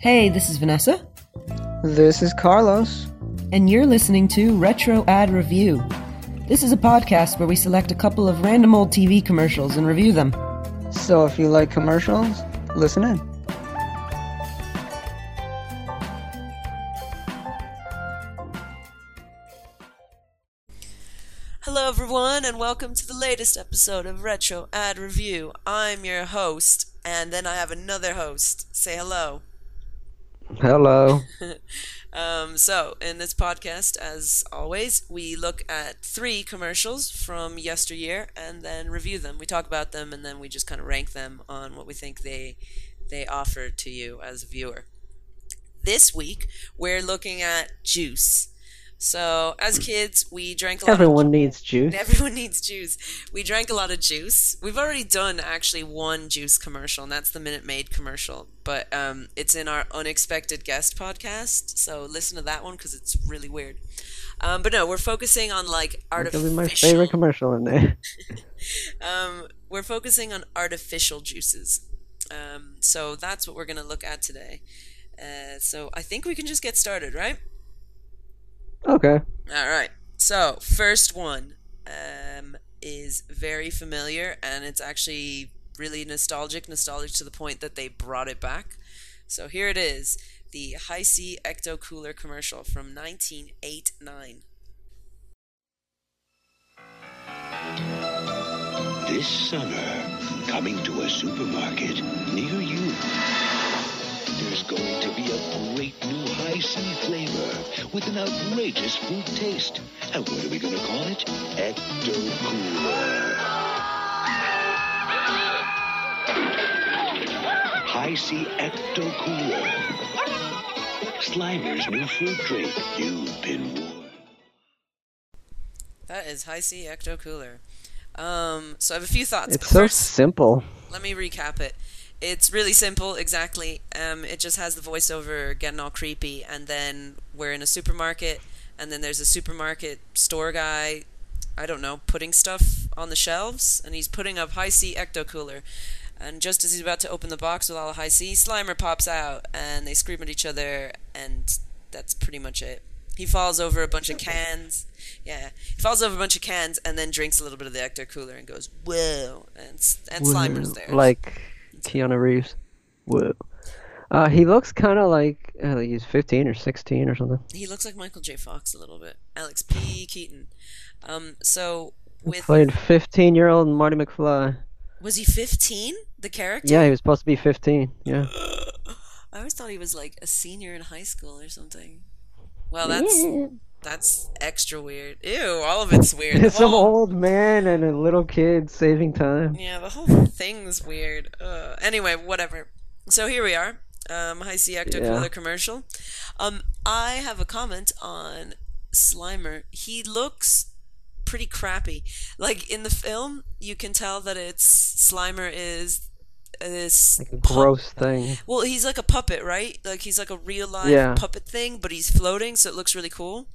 Hey, this is Vanessa, This is Carlos. and you're listening to Retro Ad Review. This is a podcast where we select a couple of random old TV commercials and review them. So if you like commercials, listen in. Welcome to the latest episode of Retro Ad Review. I'm your host, and then I have another host. Say hello. Hello. Um, so, in this podcast, as always, we look at three commercials from yesteryear and then review them. We talk about them, and then we just kind of rank them on what we think they they offer to you as a viewer. This week, we're looking at juice. So, as kids, we drank a lot of Everyone needs juice. Everyone needs juice. We drank a lot of juice. We've already done actually one juice commercial, and that's the Minute Maid commercial. But um, it's in our unexpected guest podcast, so listen to that one because it's really weird. Um, but no, we're focusing on like artificial. That'll be my favorite commercial in there. um, we're focusing on artificial juices. Um, so that's what we're gonna look at today. Uh, so I think we can just get started, right? Okay. All right. So, first one um, is very familiar, and it's actually really nostalgic. Nostalgic to the point that they brought it back. So here it is, the Hi-C Ecto Cooler commercial from 1989. This summer, coming to a supermarket near you. There's going to be a great new Hi-C flavor with an outrageous fruit taste. And what are we going to call it? Ecto Cooler. Hi-C Ecto Cooler. Slimer's new fruit drink. You've been warned. That is Hi-C Ecto Cooler. Um, so I have a few thoughts. It's but so first, simple. let me recap it. It's really simple, exactly. Um, it just has the voiceover getting all creepy, and then we're in a supermarket, and then there's a supermarket store guy, I don't know, putting stuff on the shelves, and he's putting up Hi-C Ecto Cooler. And just as he's about to open the box with all the Hi-C, Slimer pops out, and they scream at each other, and that's pretty much it. He falls over a bunch of cans. Yeah, he falls over a bunch of cans and then drinks a little bit of the Ecto Cooler and goes, "Whoa!" And and Slimer's there. Like Keanu Reeves. Whoa. Uh, he looks kind of like, uh, he's 15 or 16 or something. He looks like Michael J. Fox a little bit. Alex P. Keaton. Um, so with Played 15 year old Marty McFly. was he 15? The character? Yeah, he was supposed to be 15. Yeah. I always thought he was like a senior in high school or something. Well, that's that's extra weird. Ew, all of it's weird. It's some old man and a little kid saving time. Yeah, the whole thing's weird. Uh, anyway, whatever. So here we are. Um, C Ecto Yeah. Cooler commercial. Um, I have a comment on Slimer. He looks pretty crappy. Like in the film, you can tell that it's Slimer is this Like gross thing. well, he's like a puppet, right? Like he's like a real life Yeah. puppet thing, but he's floating, so it looks really cool.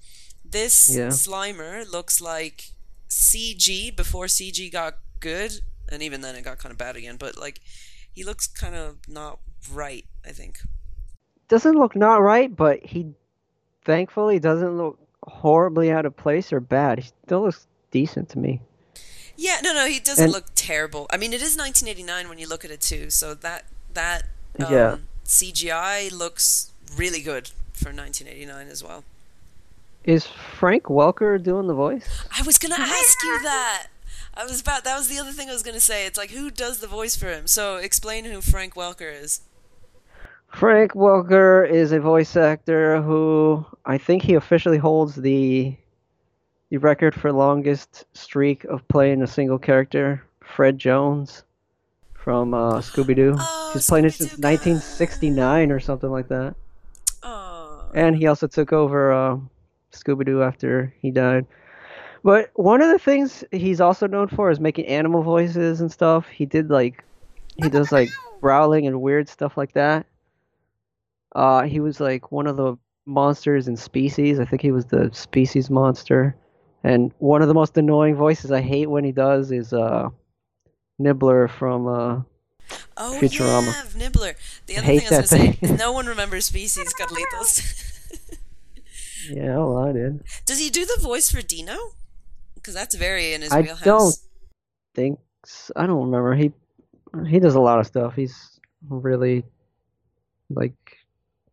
This Yeah. Slimer looks like CG before CG got good, and even then it got kind of bad again. But like, he looks kind of not right. I think. Doesn't look not right, but he thankfully doesn't look horribly out of place or bad. He still looks decent to me. Yeah, no, no, he doesn't And- look terrible. I mean, it is 1989 when you look at it too, so that that um, Yeah. CGI looks really good for 1989 as well. Is Frank Welker doing the voice? I was gonna ask you that. I was about that was the other thing I was gonna say. It's like who does the voice for him? So explain who Frank Welker is. Frank Welker is a voice actor who I think he officially holds the the record for longest streak of playing a single character. Fred Jones from uh, Scooby Doo. Oh, He's playing it since Scooby-Doo 1969 or something like that. Oh, And he also took over uh, Scooby Doo after he died. But one of the things he's also known for is making animal voices and stuff. He did like he does like growling and weird stuff like that. Uh, he was like one of the monsters in Species. I think he was the Species monster. And one of the most annoying voices I hate when he does is uh, Nibbler from uh, Oh Futurama. yeah, Nibbler. The other hate thing I was gonna say thing. is no one remembers Species Carlitos. yeah, well, I did. Does he do the voice for Dino? Because that's very in his I wheelhouse. I don't think I don't remember. He he does a lot of stuff. He's really like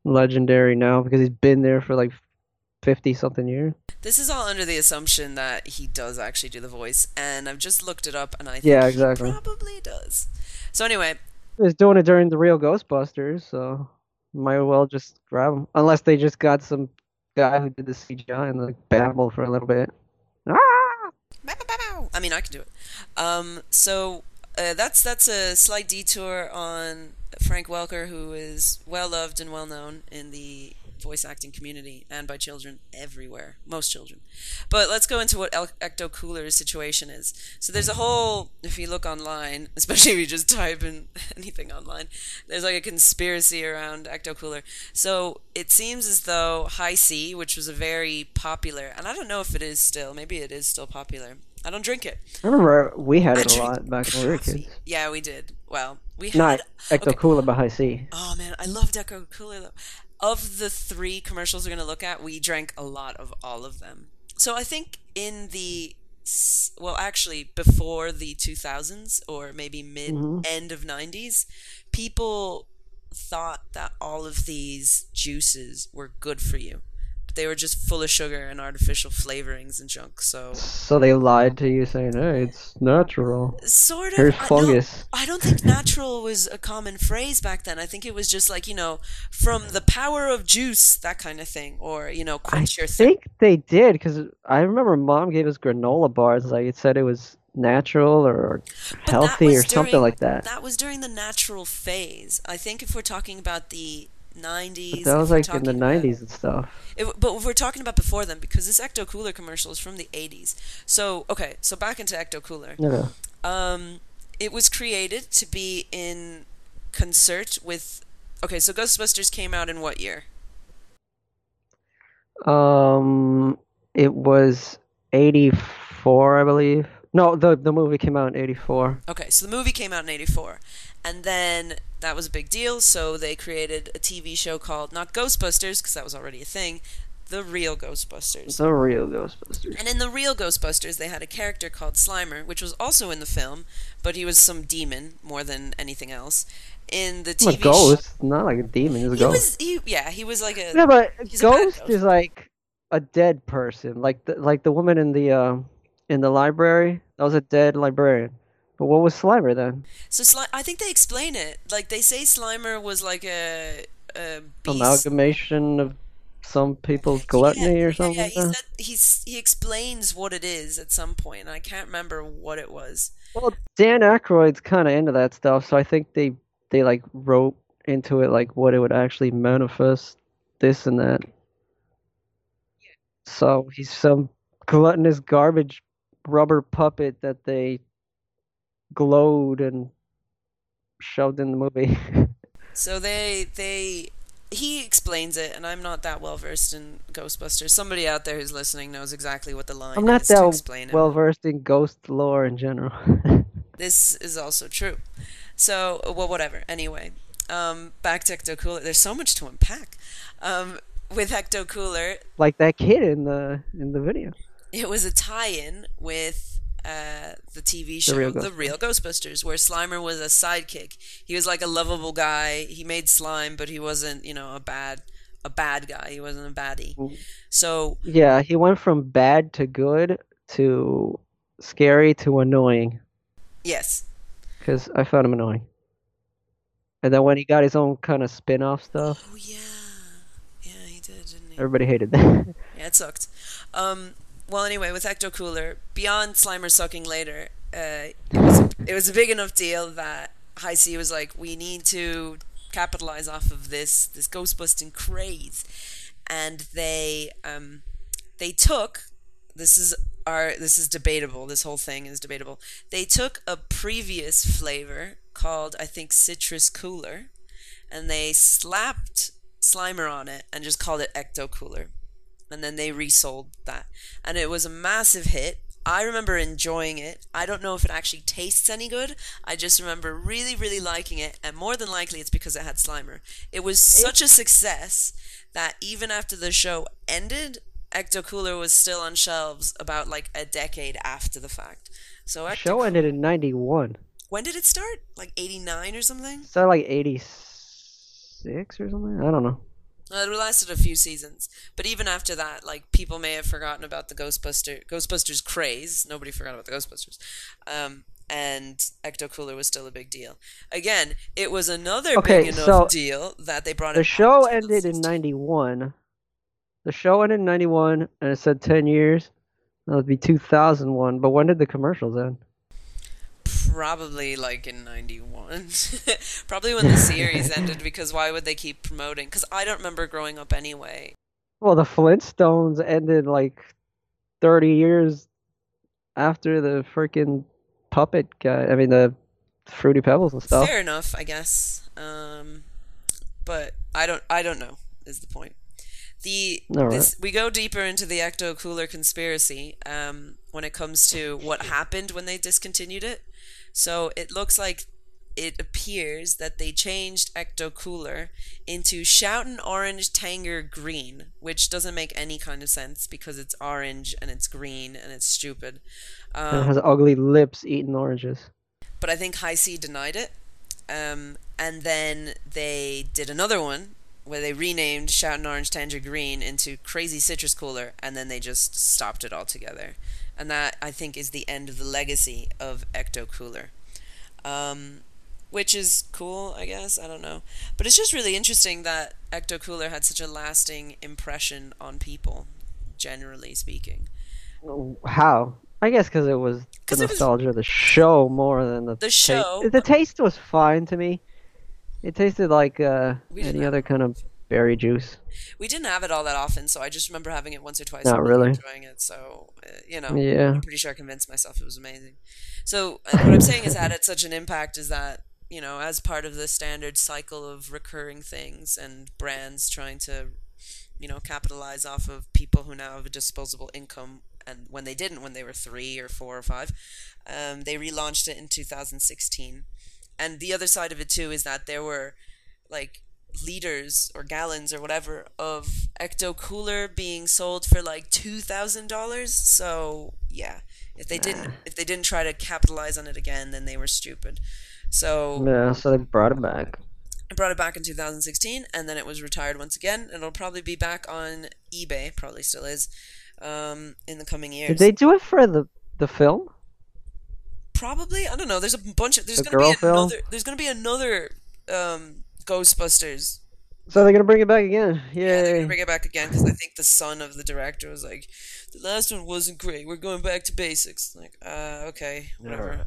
legendary now because he's been there for like fifty something years. This is all under the assumption that he does actually do the voice, and I've just looked it up, and I think Yeah, he exactly. probably does. So anyway, He was doing it during the real Ghostbusters, so might as well just grab him. Unless they just got some guy who did the CGI and like babble for a little bit. Ah! I mean, I can do it. Um, so uh, that's that's a slight detour on Frank Welker, who is well loved and well known in the voice acting community and by children everywhere, most children. But let's go into what El- Ecto Cooler's situation is. So there's a whole, if you look online, especially if you just type in anything online, there's like a conspiracy around Ecto Cooler. So it seems as though Hi-C, which was a very popular, and I don't know if it is still, maybe it is still popular. I don't drink it. I remember we had I it a lot back when we were kids. Yeah, we did. Well, we had. Not Ecto okay. Cooler, but High C. Oh man, I love Ecto Cooler though. Of the three commercials we're gonna look at, we drank a lot of all of them. So I think in the well, actually before the 2000s or maybe mid Mhm. end of 90s, people thought that all of these juices were good for you. They were just full of sugar and artificial flavorings and junk. So So they lied to you saying, hey, it's natural. sort of Here's I- no, fungus. I don't think natural was a common phrase back then. I think it was just like, you know, from the power of juice, that kind of thing. Or, you know, I quench your thirst. think they did because I remember mom gave us granola bars. Like it said it was natural or healthy or something like that. That was during the natural phase. I think if we're talking about the 90s. But that was like in the talking about- 90s and stuff. If, but if we're talking about before then, because this Ecto Cooler commercial is from the 80s. So, okay, so back into Ecto Cooler. Okay. Um, it was created to be in concert with. Okay, so Ghostbusters came out in what year? Um, it was 84, I believe. No, the the movie came out in 84. Okay, so the movie came out in 84. And then that was a big deal, so they created a TV show called, not Ghostbusters, because that was already a thing, The Real Ghostbusters. The real Ghostbusters. And in The Real Ghostbusters, they had a character called Slimer, which was also in the film, but he was some demon more than anything else. In the TV. A ghost, not like a demon. Was a He ghost. was, he, yeah, he was like a. Yeah, but He's ghost ghost. is like a dead person, like the like the woman in the uh, in the library. That was a dead librarian. But what was Slimer then? So Sli- I think they explain it. Like they say Slimer was like a, a beast. Amalgamation of some people's gluttony yeah, or something. Yeah, like he that? said he's he explains what it is at some point, and I can't remember what it was. Well, Dan Aykroyd's kind of into that stuff, so I think they they like wrote into it like what it would actually manifest, this and that. So he's some gluttonous garbage rubber puppet that they glowed and shoved in the movie. So they they he explains it, and I'm not that well versed in Ghostbusters. Somebody out there who's listening knows exactly what the line I'm not is that well versed in ghost lore in general. this is also true. So, well, whatever. Anyway, um, back to Ecto Cooler. There's so much to unpack. Um, with Ecto Cooler, like that kid in the in the video. It was a tie-in with uh, the TV show, Real The Real Ghostbusters, where Slimer was a sidekick. He was like a lovable guy. He made slime, but he wasn't, you know, a bad a bad guy. He wasn't a baddie. Mm. So Yeah, he went from bad to good to scary to annoying. yes, because I found him annoying. And then when he got his own kind of spin-off stuff, oh yeah, yeah, he did, didn't he? everybody hated that. Yeah, it sucked. Um, well, anyway, with Ecto Cooler, beyond Slimer sucking later, uh, it, was it was a big enough deal that Hi-C was like, we need to capitalize off of this this ghostbusting craze, and they um, they took this is our this is debatable. This whole thing is debatable. They took a previous flavor called I think Citrus Cooler, and they slapped Slimer on it and just called it Ecto Cooler and then they resold that and it was a massive hit I remember enjoying it. I don't know if it actually tastes any good. I just remember really, really liking it, and more than likely it's because it had Slimer. It was such a success that even after the show ended, Ecto Cooler was still on shelves about like a decade after the fact. So The Ecto show ended in '91. when did it start? Like 89 or something? Started like '86 or something. I don't know. It lasted a few seasons, but even after that, like people may have forgotten about the Ghostbuster Ghostbusters craze. Nobody forgot about the Ghostbusters, um, and Ecto Cooler was still a big deal. Again, it was another Okay, big enough so deal that they brought The it. show ended in '91. The show ended in '91, and it said 10 years. That would be 2001. But when did the commercials end? Probably like in '91. Probably when the series ended, because why would they keep promoting? Because I don't remember growing up anyway. Well, the Flintstones ended like 30 years after the freaking puppet guy. I mean, the Fruity Pebbles and stuff. Fair enough, I guess. Um, but I don't. I don't know. Is the point? The All this, we go deeper into the Ecto Cooler conspiracy um, when it comes to what happened when they discontinued it. So it looks like it appears that they changed Ecto Cooler into Shoutin' Orange Tanger Green, which doesn't make any kind of sense because it's orange and it's green and it's stupid. And it Um, has ugly lips eating oranges. but I think Hi-C denied it. Um, and then they did another one where they renamed Shoutin' Orange Tanger Green into Crazy Citrus Cooler, and then they just stopped it altogether. And that I think is the end of the legacy of Ecto Cooler. Um, which is cool, I guess. I don't know, but it's just really interesting that Ecto Cooler had such a lasting impression on people, generally speaking. How? I guess because it was the it was- nostalgia of the show more than the The taste. show- The taste was fine to me. It tasted like uh, any other kind of berry juice. We didn't have it all that often, so I just remember having it once or twice. Not really. enjoying it. So uh, you know, Yeah. I'm pretty sure I convinced myself it was amazing. So uh, what I'm saying is that it's such an impact is that you know, as part of the standard cycle of recurring things and brands trying to, you know, capitalize off of people who now have a disposable income, and when they didn't, when they were three or four or five, um, they relaunched it in 2016. And the other side of it too is that there were like liters or gallons or whatever of ecto cooler being sold for like two thousand dollars. So yeah, if they didn't if they didn't try to capitalize on it again, then they were stupid. So Yeah, so they brought it back. I brought it back in 2016, and then it was retired once again. It'll probably be back on eBay, probably still is, um, in the coming years. Did they do it for the the film? Probably, I don't know. There's a bunch of there's The gonna be film? another there's gonna be another um, Ghostbusters So they're gonna bring it back again. Yeah, they're gonna bring it back again because I think the son of the director was like, "The last one wasn't great. We're going back to basics." Like, uh, okay, whatever.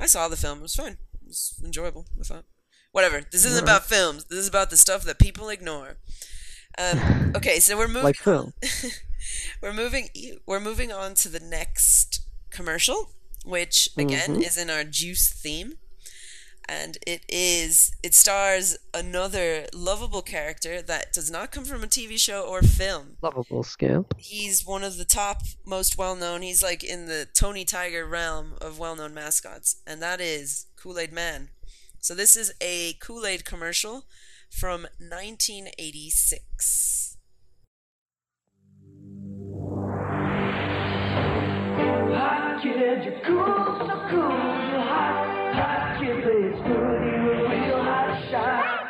I saw the film. It was fine. It was enjoyable. I thought. Whatever. This isn't about films. This is about the stuff that people ignore. Um, okay, so we're moving. Like film. we're moving. We're moving on to the next commercial, which again Mhm. is in our juice theme and it is it stars another lovable character that does not come from a TV show or film. Lovable scamp. He's one of the top most well-known. He's like in the Tony Tiger realm of well-known mascots, and that is Kool-Aid Man. So this is a Kool-Aid commercial from 1986. Hot you're cool, so cool, you're hot. Hot kid plays good, you're a real hot shot.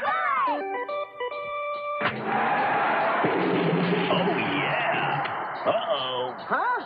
Oh, yeah. Uh-oh. Huh?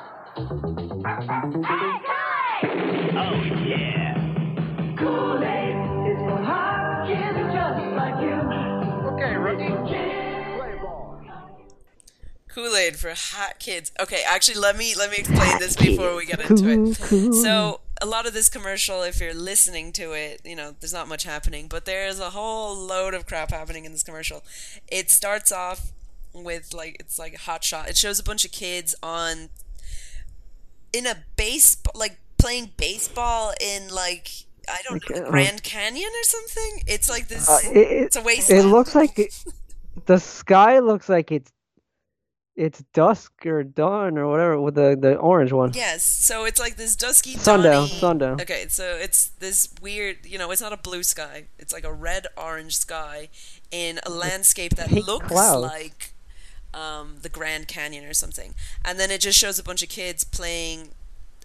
Kool-Aid for hot kids. Okay, actually, let me let me explain this before we get into it. So a lot of this commercial, if you're listening to it, you know, there's not much happening, but there's a whole load of crap happening in this commercial. It starts off with like it's like a hot shot. It shows a bunch of kids on in a base like playing baseball in like I don't know Like, the uh, Grand Canyon or something. It's like this. Uh, it, it's a waste. it looks like it, the sky looks like it's it's dusk or dawn or whatever with the the orange one. Yes, so it's like this dusky Sundown, dawny- sundown. Okay, so it's this weird, you know, it's not a blue sky. It's like a red orange sky in a landscape that pink looks clouds. like um, the Grand Canyon or something. And then it just shows a bunch of kids playing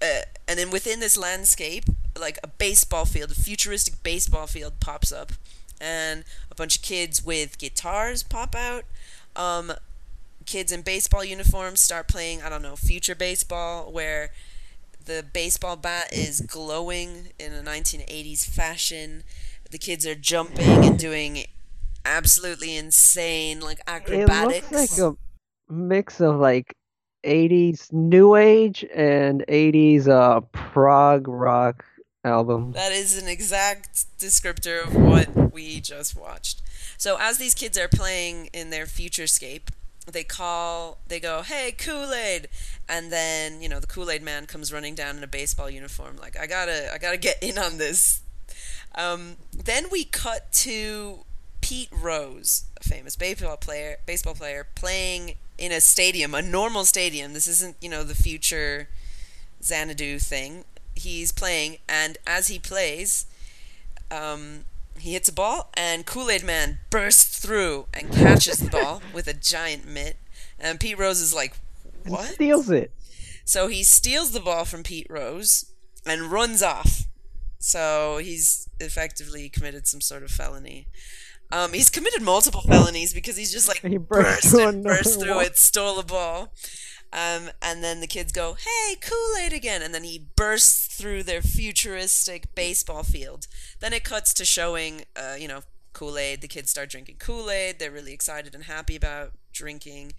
uh, and then within this landscape, like a baseball field, a futuristic baseball field pops up, and a bunch of kids with guitars pop out. Um, kids in baseball uniforms start playing, I don't know, future baseball, where the baseball bat is glowing in a 1980s fashion. The kids are jumping and doing absolutely insane, like acrobatics. It looks like a mix of like 80s new age and 80s uh prog rock album. That is an exact descriptor of what we just watched. So as these kids are playing in their futurescape, they call, they go, "Hey, Kool-Aid!" And then you know the Kool-Aid man comes running down in a baseball uniform, like, "I gotta, I gotta get in on this." Um, then we cut to Pete Rose, a famous baseball player, baseball player, playing in a stadium, a normal stadium. This isn't, you know, the future Xanadu thing. He's playing, and as he plays, um, he hits a ball, and Kool Aid Man bursts through and catches the ball with a giant mitt. And Pete Rose is like, And "What?" Steals it. So he steals the ball from Pete Rose and runs off. So he's effectively committed some sort of felony. Um, he's committed multiple felonies because he's just like He burst burst, through and burst through wall. it, stole a ball. Um, and then the kids go, "Hey, Kool Aid again!" And then he bursts through their futuristic baseball field. Then it cuts to showing, uh, you know, Kool Aid. The kids start drinking Kool Aid. They're really excited and happy about drinking.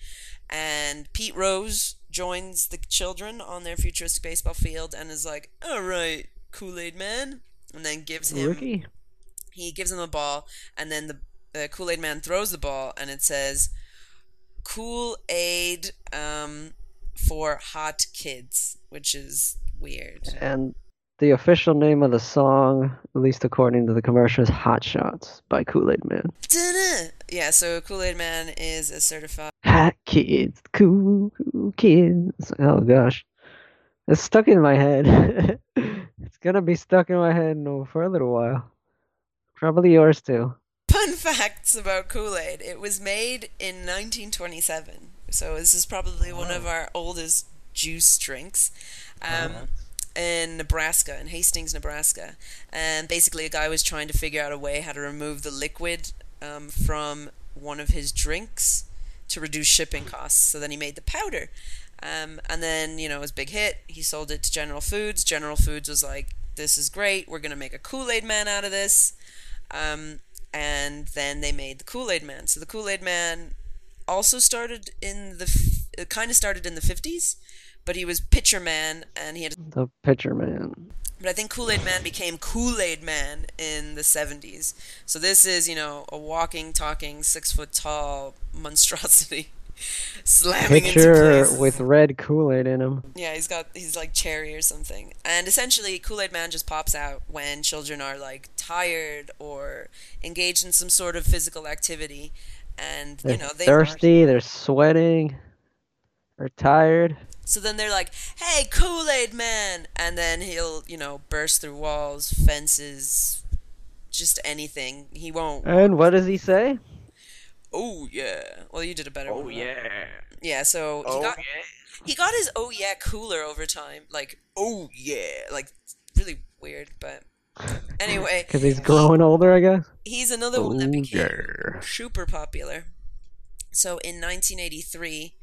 And Pete Rose joins the children on their futuristic baseball field and is like, "All right, Kool Aid Man," and then gives him Rookie. he gives him a ball, and then the, the Kool Aid Man throws the ball, and it says Kool Aid um, for hot kids, which is weird. And the official name of the song, at least according to the commercial, is Hot Shots by Kool-Aid Man. Dun-dun. Yeah, so Kool Aid Man is a certified. Hot kids, cool, cool kids. Oh gosh. It's stuck in my head. it's gonna be stuck in my head for a little while. Probably yours too. Fun facts about Kool Aid it was made in 1927, so this is probably one of our oldest juice drinks. Um, in Nebraska, in Hastings, Nebraska. And basically, a guy was trying to figure out a way how to remove the liquid um, from one of his drinks to reduce shipping costs. So then he made the powder. Um, and then, you know, it was a big hit. He sold it to General Foods. General Foods was like, this is great. We're going to make a Kool Aid Man out of this. Um, and then they made the Kool Aid Man. So the Kool Aid Man also started in the, f- it kind of started in the 50s, but he was Pitcher Man and he had The Pitcher Man. but I think Kool Aid Man became Kool Aid Man in the 70s. So this is, you know, a walking, talking, six foot tall monstrosity slamming into place. with red Kool-Aid in him. Yeah, he's got, he's like cherry or something. And essentially, Kool Aid Man just pops out when children are like tired or engaged in some sort of physical activity. And, They're you know, they. thirsty, they're sweating, they're tired. So then they're like, "Hey, Kool Aid Man!" And then he'll, you know, burst through walls, fences, just anything. He won't. And what does he say? Oh yeah. Well, you did a better oh, one. than that. yeah. Yeah. So he oh, got he got his oh yeah cooler over time. Like oh yeah, like really weird, but anyway, Because he's growing older, I guess. he's another one that became super popular. So in 1983,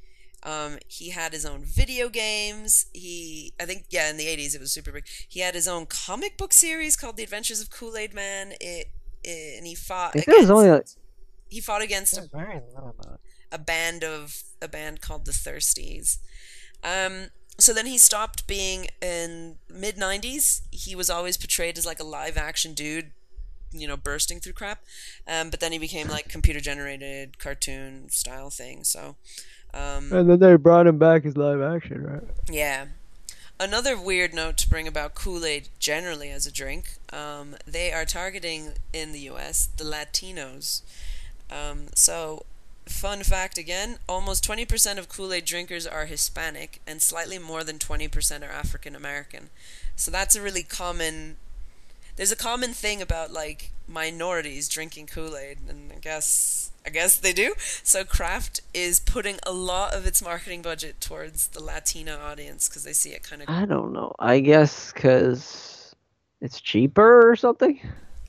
um, he had his own video games. He, I think, yeah, in the 80s it was super big. He had his own comic book series called The Adventures of Kool Aid Man. It, it, and he fought. I think there was against, only like he fought against a very little about a band of a band called the Thirsties. Um, so then he stopped being in mid '90s. He was always portrayed as like a live action dude, you know, bursting through crap. Um, but then he became like computer generated cartoon style thing. So, um, And then they brought him back as live action, right? yeah. Another weird note to bring about Kool Aid generally as a drink. Um, they are targeting in the U.S. the Latinos. Um, so, fun fact again almost 20% of Kool Aid drinkers are Hispanic, and slightly more than 20% are African American. So that's a really common. There's a common thing about like minorities drinking Kool Aid, and I guess I guess they do. So Kraft is putting a lot of its marketing budget towards the Latino audience because they see it kind of. I don't know. I guess because it's cheaper or something.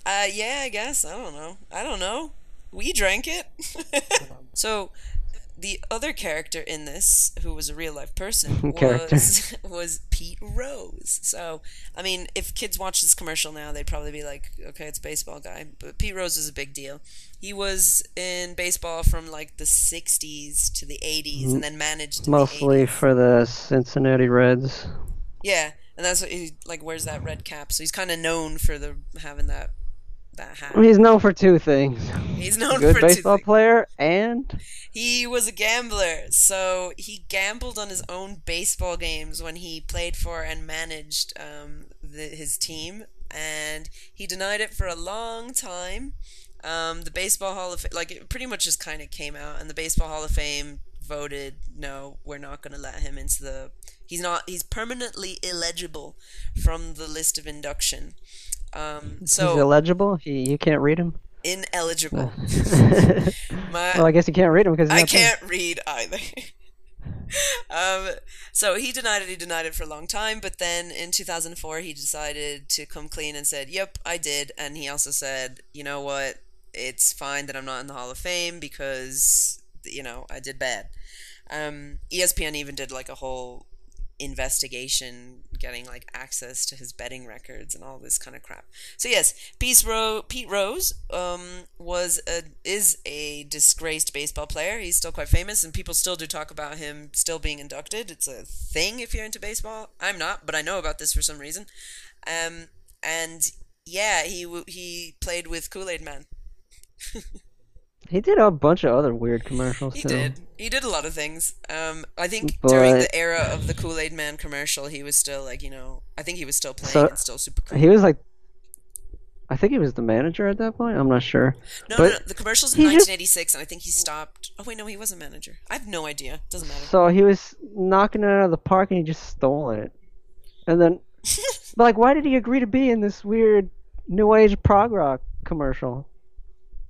Uh, yeah, I guess. I don't know. I don't know. We drank it. so, the other character in this, who was a real life person, was was Pete Rose. So, I mean, if kids watch this commercial now, they'd probably be like, "Okay, it's a baseball guy." But Pete Rose is a big deal. He was in baseball from like the '60s to the '80s, and then managed Mostly The for the Cincinnati Reds. Yeah, and that's what he like. Wears that red cap, so he's kind of known for the having that that hat. He's known for two things: He's known good for two baseball player and He was a gambler, so he gambled on his own baseball games when he played for and managed um, the, his team, and he denied it for a long time. Um, the Baseball Hall of Fame, like it pretty much just kind of came out, and the Baseball Hall of Fame voted no, we're not going to let him into the. He's not. He's permanently illegible from the list of induction. Um, so he's illegible. He, you can't read him. ineligible. My, well, I guess you can't read him because I can't read either. um, so he denied it. He denied it for a long time, but then in 2004 he decided to come clean and said, "Yep, I did." And he also said, "You know what? It's fine that I'm not in the Hall of Fame because you know I did bad." Um, ESPN even did like a whole investigation, getting like access to his betting records and all this kind of crap. So yes, Pete, Ro- Pete Rose um, was a is a disgraced baseball player. He's still quite famous, and people still do talk about him still being inducted. It's a thing if you're into baseball. I'm not, but I know about this for some reason. Um, and yeah, he he played with Kool Aid Man. He did a bunch of other weird commercials He too. did. He did a lot of things. Um, I think during the era of the Kool Aid Man commercial, he was still like you know. I think he was still playing So- and still super cool. He was like, I think he was the manager at that point. I'm not sure. No, but no, no, the commercial's in he just- 1986, and I think he stopped. Oh wait, no, he was a manager. I have no idea. Doesn't matter. So he was knocking it out of the park and he just stole it. And then, but like, why did he agree to be in this weird new age prog rock commercial?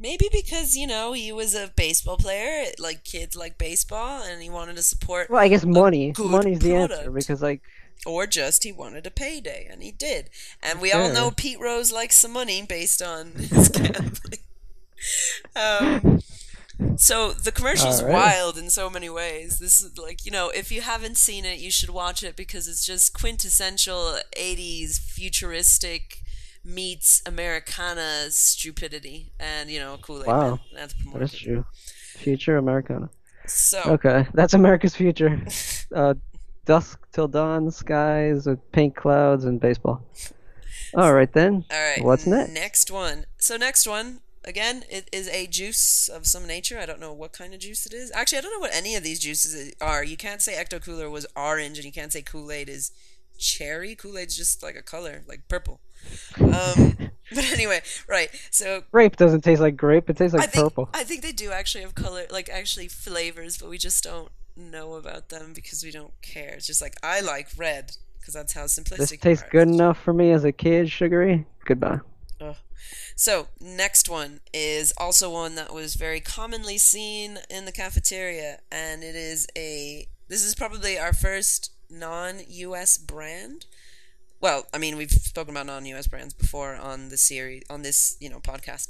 Maybe because you know he was a baseball player, like kids like baseball, and he wanted to support, Well, I guess money. Money's the answer because like or just he wanted a payday, and he did. And we all know Pete Rose likes some money based on his gambling. um, so the commercial's Alright. wild in so many ways. This is like you know, if you haven't seen it, you should watch it because it's just quintessential '80s futuristic meets Americana's stupidity, and you know, Kool Aid Wow. Man. That's that is true. Future Americana. So Okay, that's America's future. Uh, dusk till dawn skies with pink clouds and baseball. All right then. All right. What's next? Next one. So next one again, it is a juice of some nature. I don't know what kind of juice it is. Actually, I don't know what any of these juices are. You can't say Ecto Cooler was orange, and you can't say Kool Aid is cherry. Kool Aid's just like a color, like purple. Um, but anyway, right. So Grape doesn't taste like grape. It tastes I like think purple. I think they do actually have color, like actually flavors, but we just don't know about them because we don't care. It's just like I like red because that's how simplistic. This tastes good enough for me as a kid. Sugary. Goodbye. So, next one is also one that was very commonly seen in the cafeteria, and it is a. This is probably our first non US brand. Well, I mean, we've spoken about non US brands before on the series, on this, you know, podcast,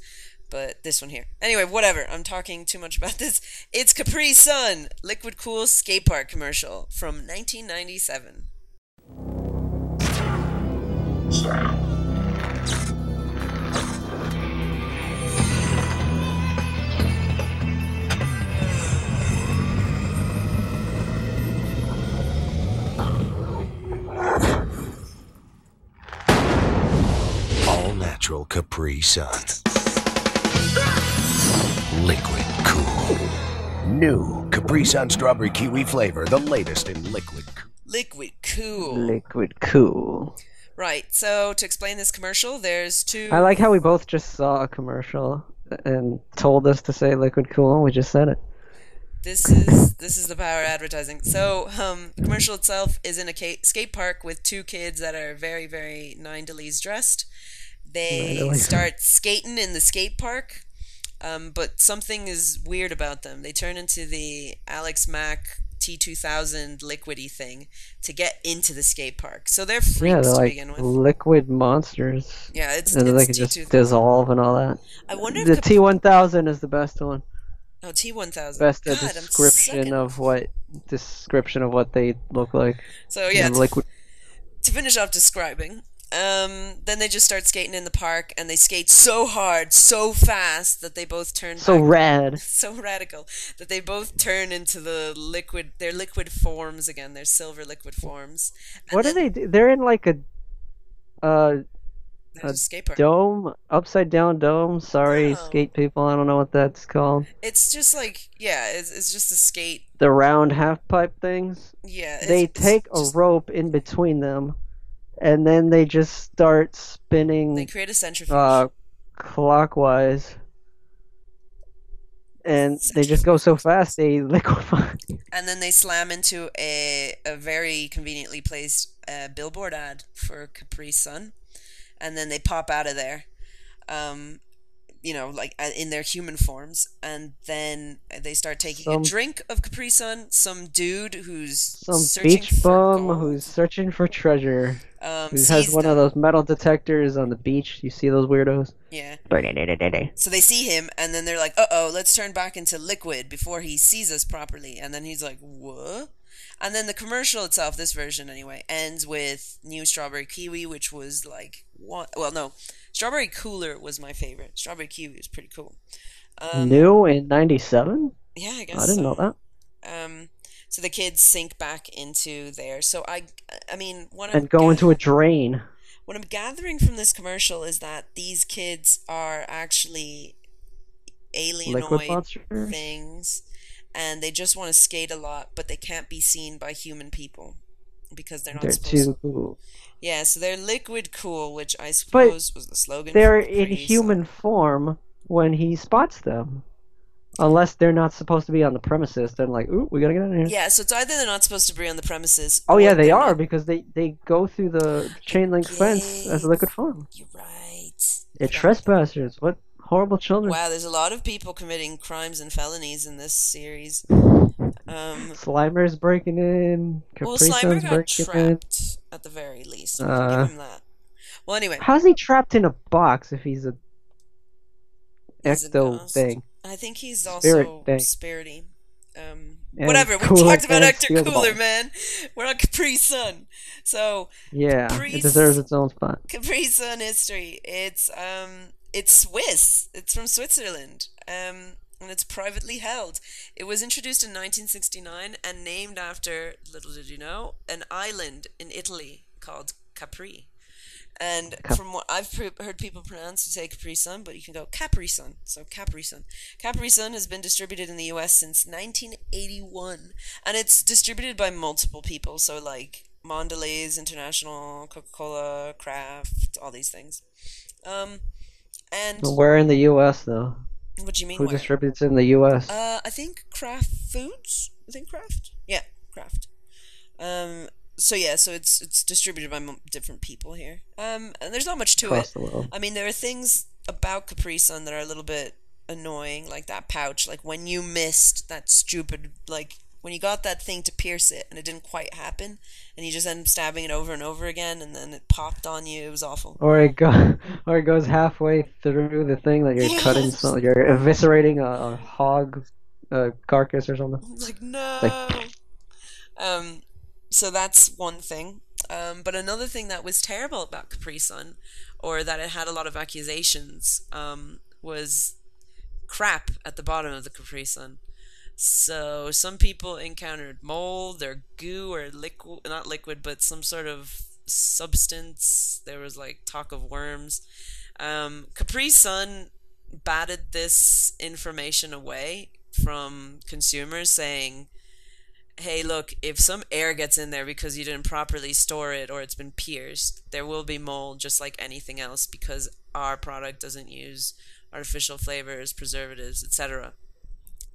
but this one here. Anyway, whatever. I'm talking too much about this. It's Capri Sun, Liquid Cool Skate Park commercial from 1997. All natural Capri Sun. Liquid cool. New Capri Sun strawberry kiwi flavor, the latest in liquid cool. Liquid Cool. Liquid cool. right. So, to explain this commercial, there's two. I like how we both just saw a commercial and told us to say liquid cool. And we just said it. this is this is the power of advertising. So, um, the commercial itself is in a skate park with two kids that are very, very nine delees dressed. They Delees. start skating in the skate park, um, but something is weird about them. They turn into the Alex Mack T2000 liquidy thing to get into the skate park. So they're freaks Yeah, they're to like begin with. liquid monsters. Yeah, it's, And then they can just T2000. dissolve and all that. I wonder The if Cap- T1000 is the best one. oh, T1000. Best God, description of what description of what they look like. So yeah, liquid. to finish off describing, um, then they just start skating in the park, and they skate so hard, so fast that they both turn So back- rad. so radical that they both turn into the liquid, their liquid forms again, their silver liquid forms. And What do then they do? They're in like a uh a dome, upside down dome. Sorry, Oh. skate people. I don't know what that's called. It's just like yeah, it's, it's just a skate. The round half pipe things. Yeah, They take a rope in between them, and then they just start spinning They create a centrifuge. uh, clockwise, and they just go so fast they liquefy. and then they slam into a, a very conveniently placed uh, billboard ad for Capri Sun, and then they pop out of there, um, you know, like uh, in their human forms, and then they start taking Some- a drink of Capri Sun. Some dude who's Some beach for bum gold, who's searching for treasure, um, who has one them. of those metal detectors on the beach. You see those weirdos? Yeah. So they see him, and then they're like, "Uh oh, let's turn back into liquid before he sees us properly." And then he's like, "What?" And then the commercial itself, this version anyway, ends with new strawberry kiwi, which was like one. Well, no, strawberry cooler was my favorite. Strawberry kiwi was pretty cool. Um, New in '97. yeah, I guess I didn't so. know that. Um, so the kids sink back into there. So I, I mean, what And I'm go into a drain. what I'm gathering from this commercial is that these kids are actually alienoid things and they just want to skate a lot but they can't be seen by human people because they're not They're supposed too cool. yeah so they're liquid cool which i suppose was the slogan They're for in human form when he spots them. Unless they're not supposed to be on the premises, then like, ooh, we gotta get out of here. yeah so it's either they're not supposed to be on the premises Oh yeah, they they're not- because they they go through the chain link fence as a liquid form. you're right They're trespassers. What horrible children. wow there's a lot of people committing crimes and felonies in this series um Slimer's breaking in. Capri well slimer got breaking in. trapped at the very least Uh, give him that well anyway How's he trapped in a box if he's a He's ecto thing? I think he's Spirit also thing. spirity. Um, And whatever. We Cooler talked about Hector Cooler, Ball. man. We're on Capri Sun. So Yeah, it deserves its own spot. Capri Sun history. It's um, it's Swiss. It's from Switzerland. Um, and it's privately held. It was introduced in 1969 and named after, little did you know, an island in Italy called Capri. And from what I've heard people pronounce, you say Capri Sun, but you can go Capri Sun. So Capri Sun. Capri Sun has been distributed in the U.S. since 1981, and it's distributed by multiple people. So like Mondelez International, Coca-Cola, Kraft, all these things. Um, and Where in the U.S. though? what do you mean? Who where? distributes in the U.S.? Uh, I think Kraft Foods. I think Kraft. Yeah, Kraft. Um. So yeah, so it's it's distributed by m- different people here. Um, and there's not much to across it. I mean, there are things about Capri Sun that are a little bit annoying, like that pouch. Like when you missed that stupid, like when you got that thing to pierce it and it didn't quite happen, and you just end up stabbing it over and over again, and then it popped on you. It was awful. Or it go, or it goes halfway through the thing that you're cutting, Yes. so you're eviscerating a, a hog uh, carcass or something. like no um so that's one thing um but another thing that was terrible about capri sun or that it had a lot of accusations um was crap at the bottom of the capri sun so some people encountered mold or goo or liquid not liquid but some sort of substance. There was like talk of worms. Um, capri sun batted this information away from consumers saying hey look if some air gets in there because you didn't properly store it or it's been pierced there will be mold just like anything else because our product doesn't use artificial flavors preservatives etc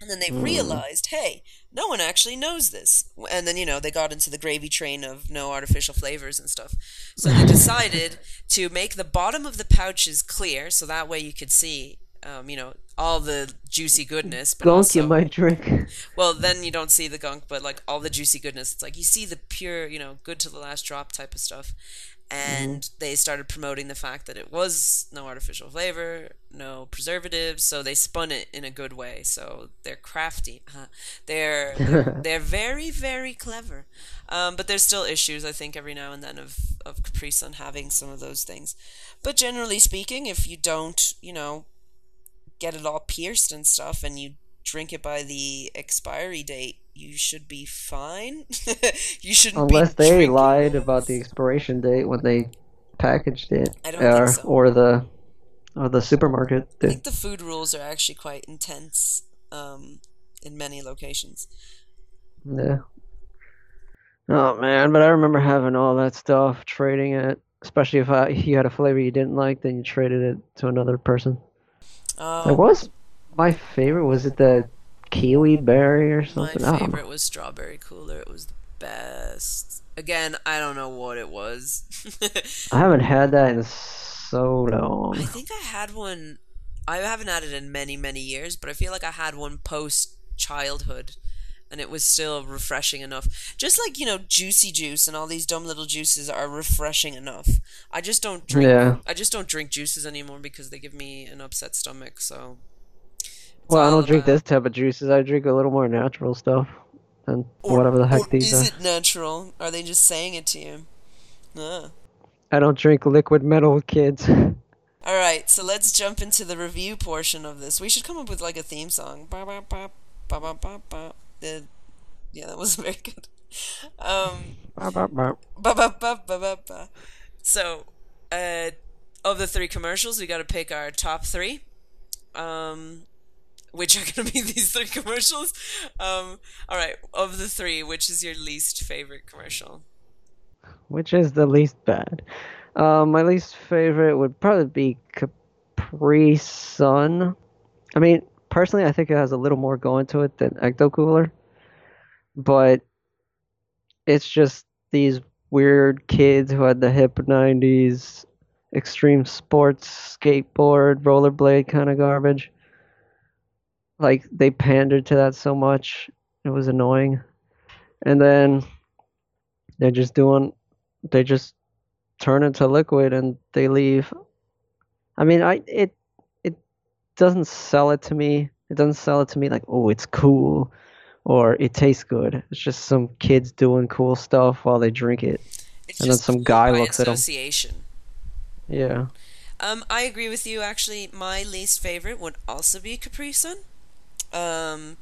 And then they hmm. realized, hey, no one actually knows this. And then, you know, they got into the gravy train of no artificial flavors and stuff. So they decided to make the bottom of the pouches clear so that way you could see, um, you know, all the juicy goodness. But Gunk also, you might drink. well, then you don't see the gunk, but like all the juicy goodness. It's like you see the pure, you know, good to the last drop type of stuff. And they started promoting the fact that it was no artificial flavor, no preservatives, so they spun it in a good way. So they're crafty. Huh. They're, they're they're very very clever. Um, but there's still issues, I think, every now and then of of Capri Sun having some of those things. But generally speaking, if you don't, you know, get it all pierced and stuff and you drink it by the expiry date, you should be fine. you shouldn't Unless they drinking lied about the expiration date when they packaged it, I don't think or so. or the or the supermarket I think the food rules are actually quite intense um, in many locations. Yeah. Oh man, but I remember having all that stuff, trading it. Especially if I, you had a flavor you didn't like, then you traded it to another person. Um, Like, what was my favorite? Was it the kiwi berry or something? Don't favorite was strawberry cooler. It was the best. Again, I don't know what it was. I haven't had that in so long. I think I had one. I haven't had it in many, many years, but I feel like I had one post childhood, and it was still refreshing enough. Just like you know, juicy juice and all these dumb little juices are refreshing enough. I just don't drink. Yeah. I just don't drink juices anymore because they give me an upset stomach. So. Well, I don't drink this type of juices. I drink a little more natural stuff and Or- whatever the heck these is are. Is it natural? Are they just saying it to you? Ah. I don't drink liquid metal, kids. All right, so let's jump into the review portion of this. We should come up with like a theme song. Ba ba ba Yeah, that was very good. Um, Bop, bop, bop. ba ba ba ba ba ba. So, uh, of the three commercials, we got to pick our top three. Um, which are going to be these three commercials. Um, all right, of the three, which is your least favorite commercial? Which is the least bad? Um, my least favorite would probably be Capri Sun. I mean, personally, I think it has a little more going to it than Ecto Cooler, but it's just these weird kids who had the hip '90s extreme sports skateboard rollerblade kind of garbage. Like they pandered to that so much, it was annoying. And then they're just doing they just turn into liquid and they leave. I mean, I it doesn't sell it to me. It doesn't sell it to me like, oh, it's cool or it tastes good. It's just some kids doing cool stuff while they drink it. It's And then some guy looks at 'em. association. Yeah. Um, I agree with you. Actually, my least favorite would also be Capri Sun. Um,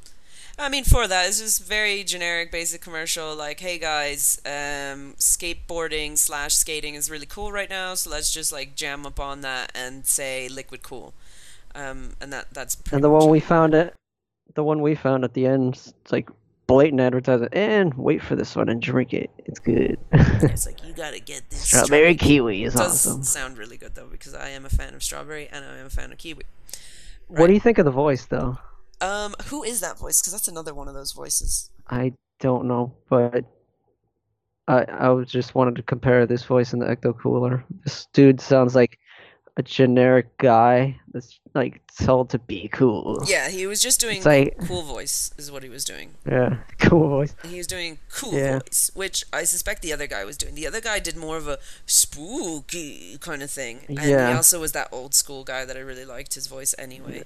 I mean, for that, it's just very generic, basic commercial. Like, hey guys, um, skateboarding slash skating is really cool right now, so let's just like jam up on that and say liquid cool. Um, and that that's pretty And the one it. we found it the one we found at the end it's like blatant advertising and wait for this one and drink it. It's good. It's like you gotta get this Strawberry kiwi is It does awesome. sound really good though, because I am a fan of strawberry and I am a fan of kiwi. What do you think of the voice though? Um, who is that voice? Because that's another one of those voices. I don't know, but I I was just wanted to compare this voice and the Ecto Cooler. This dude sounds like a generic guy that's like told to be cool. Yeah, he was just doing It's like- cool voice, is what he was doing. Yeah, cool voice. He was doing cool Yeah. voice, which I suspect the other guy was doing. The other guy did more of a spooky kind of thing, and he also was that old school guy that I really liked his voice anyway.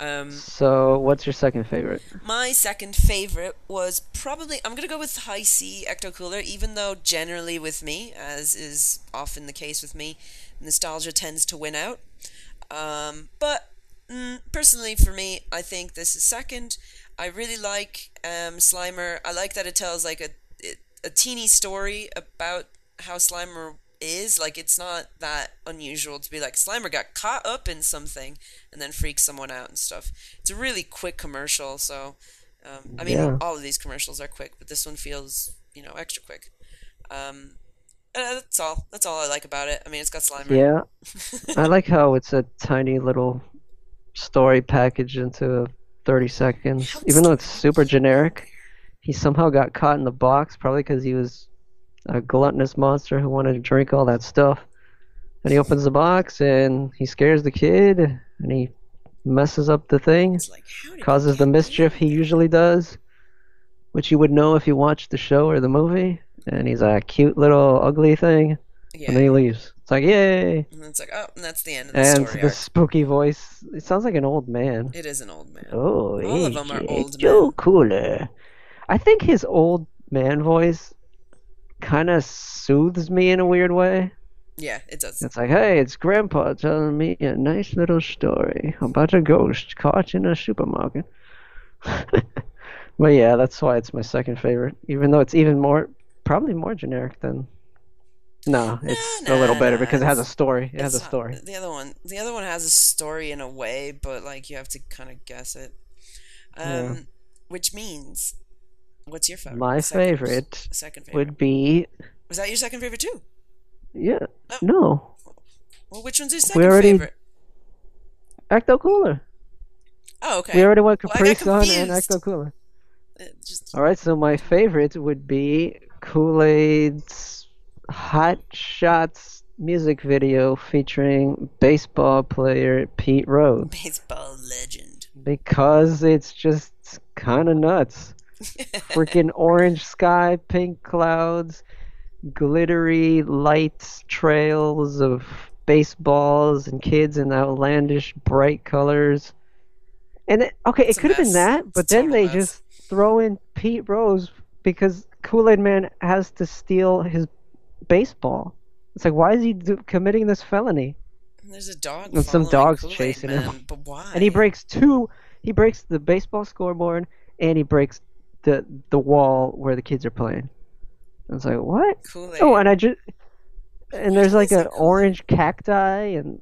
Um, So, what's your second favorite? my second favorite was probably I'm gonna go with Hi-C Ecto Cooler, even though generally with me, as is often the case with me, nostalgia tends to win out. Um, but mm, personally, for me, I think this is second. I really like um, Slimer. I like that it tells like a a teeny story about how Slimer is. Like it's not that unusual to be like Slimer got caught up in something and then freaks someone out and stuff. It's a really quick commercial, so um, I mean Yeah. all of these commercials are quick, but this one feels you know extra quick. Um, that's all. That's all I like about it. I mean, it's got Slimer. Yeah, I like how it's a tiny little story packaged into a 30 seconds. Even though it's super generic, he somehow got caught in the box, probably because he was a gluttonous monster who wanted to drink all that stuff. And he opens the box and he scares the kid and he messes up the thing, like, causes the mischief he usually does, which you would know if you watched the show or the movie. And he's a cute little ugly thing, yeah. and then he leaves. It's like, yay! And it's like, oh, and that's the end of the And story And the arc. spooky voice, it sounds like an old man. It is an old man. Oh, All of them are old Joe men. Cooler. I think his old man voice kind of soothes me in a weird way. Yeah, it does. It's like, hey, it's Grandpa telling me a nice little story about a ghost caught in a supermarket. but yeah, that's why it's my second favorite. Even though it's even more, probably more generic than. No, it's a little nah, better nah, because it has a story. It has a It's not- story. The other one, the other one has a story in a way, but like you have to kind of guess it. Um, Yeah. which means, what's your favorite? My Second- favorite second favorite. Would be Was that your second favorite too? yeah. Oh. No, Well, which one's your second we already- favorite? Ecto Cooler. Oh, okay. We already went Well, Capri got Sun and. Ecto Cooler. Uh, just All right, so my favorite would be Kool Aid's Hot Shots music video featuring baseball player Pete Rose baseball legend. because it's just kind of nuts. Freaking orange sky, pink clouds, glittery lights, trails of baseballs and kids in outlandish bright colors. And it, okay, It's it could have been that, but a then they mess. just throw in Pete Rose because Kool Aid Man has to steal his baseball. It's like, why is he do- committing this felony? And There's a dog. And some dogs Kool-Aid chasing Man, him. But why? And he breaks two. He breaks the baseball scoreboard, and he breaks the the wall where the kids are playing. I was like, what? Kool-Aid. Oh, and I just and there's like an orange cacti, and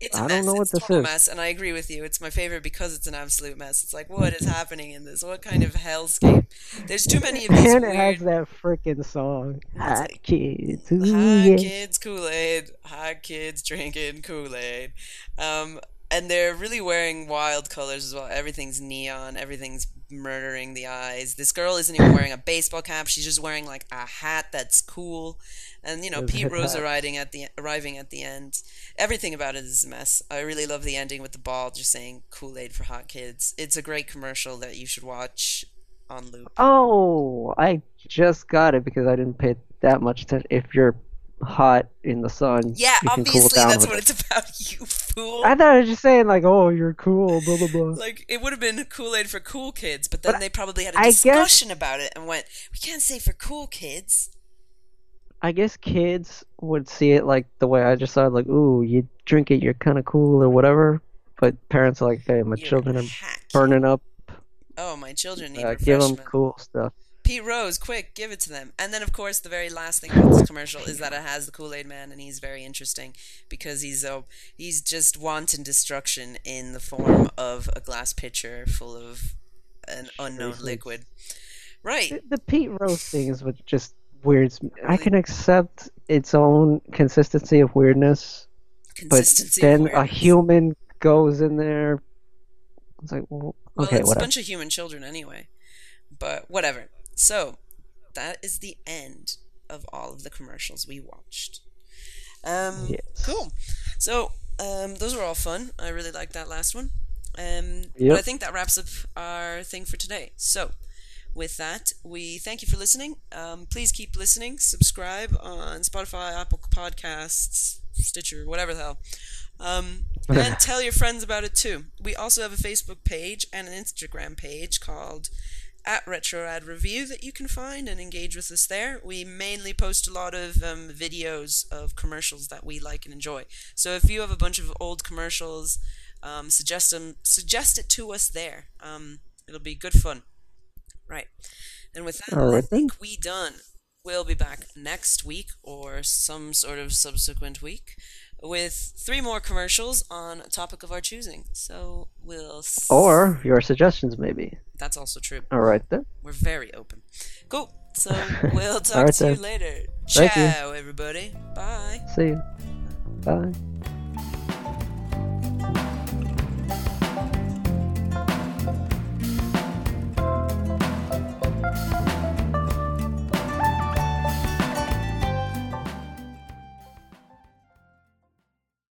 It's a I don't mess. know what it's this is. mess, and I agree with you. It's my favorite because it's an absolute mess. It's like, what is happening in this? What kind of hellscape? There's too many of these and it weird has that freaking song. Hot like, kids, ooh, hot yeah. kids Kool Aid, hot kids drinking Kool Aid. Um, and they're really wearing wild colors as well. Everything's neon. Everything's murdering the eyes. This girl isn't even wearing a baseball cap. She's just wearing like a hat that's cool. And you know, Pete Rose arriving at the arriving at the end. Everything about it is a mess. I really love the ending with the ball just saying Kool Aid for hot kids. It's a great commercial that you should watch on loop. Oh, I just got it because I didn't pay that much attention. If you're hot in the sun, Yeah, cool obviously down that's what it. it's about. You fool. I thought I was just saying like, oh, you're cool, blah blah blah. Like it would have been Kool Aid for cool kids, but then But they probably had a I guess- discussion about it and went, "We can't say for cool kids." I guess kids would see it like the way I just saw it, like, ooh, you drink it, you're kind of cool or whatever. But parents are like, hey, my You're children are burning up. Oh, my children need Uh, give them cool stuff. Pete Rose, quick, give it to them. And then, of course, the very last thing about this commercial is that it has the Kool Aid Man, and he's very interesting because he's uh, he's just wanton destruction in the form of a glass pitcher full of an unknown liquid. Right. The, the Pete Rose thing is what just weirds me. I can accept its own consistency of weirdness, but Consistency. of then a human goes in there. It's like, well, Well, okay, it's a bunch of human children anyway. But whatever. So, that is the end of all of the commercials we watched. Um, Yes. Cool. So, um, those were all fun. I really liked that last one. Um, But I think that wraps up our thing for today. So, with that, we thank you for listening. Um, please keep listening. Subscribe on Spotify, Apple Podcasts, Stitcher, whatever the hell. Um, and tell your friends about it too. We also have a Facebook page and an Instagram page called at RetroAd Review that you can find and engage with us there. We mainly post a lot of um, videos of commercials that we like and enjoy. So if you have a bunch of old commercials, um, suggest them, suggest it to us there. Um, it'll be good fun. Right. And with that, All I think we done. We'll be back next week or some sort of subsequent week with three more commercials on a topic of our choosing. So we'll. s- Or your suggestions, maybe. That's also true. All right then. We're very open. Cool. So we'll talk right to you then. later. Thank you. Ciao, everybody. Bye. See you. Bye.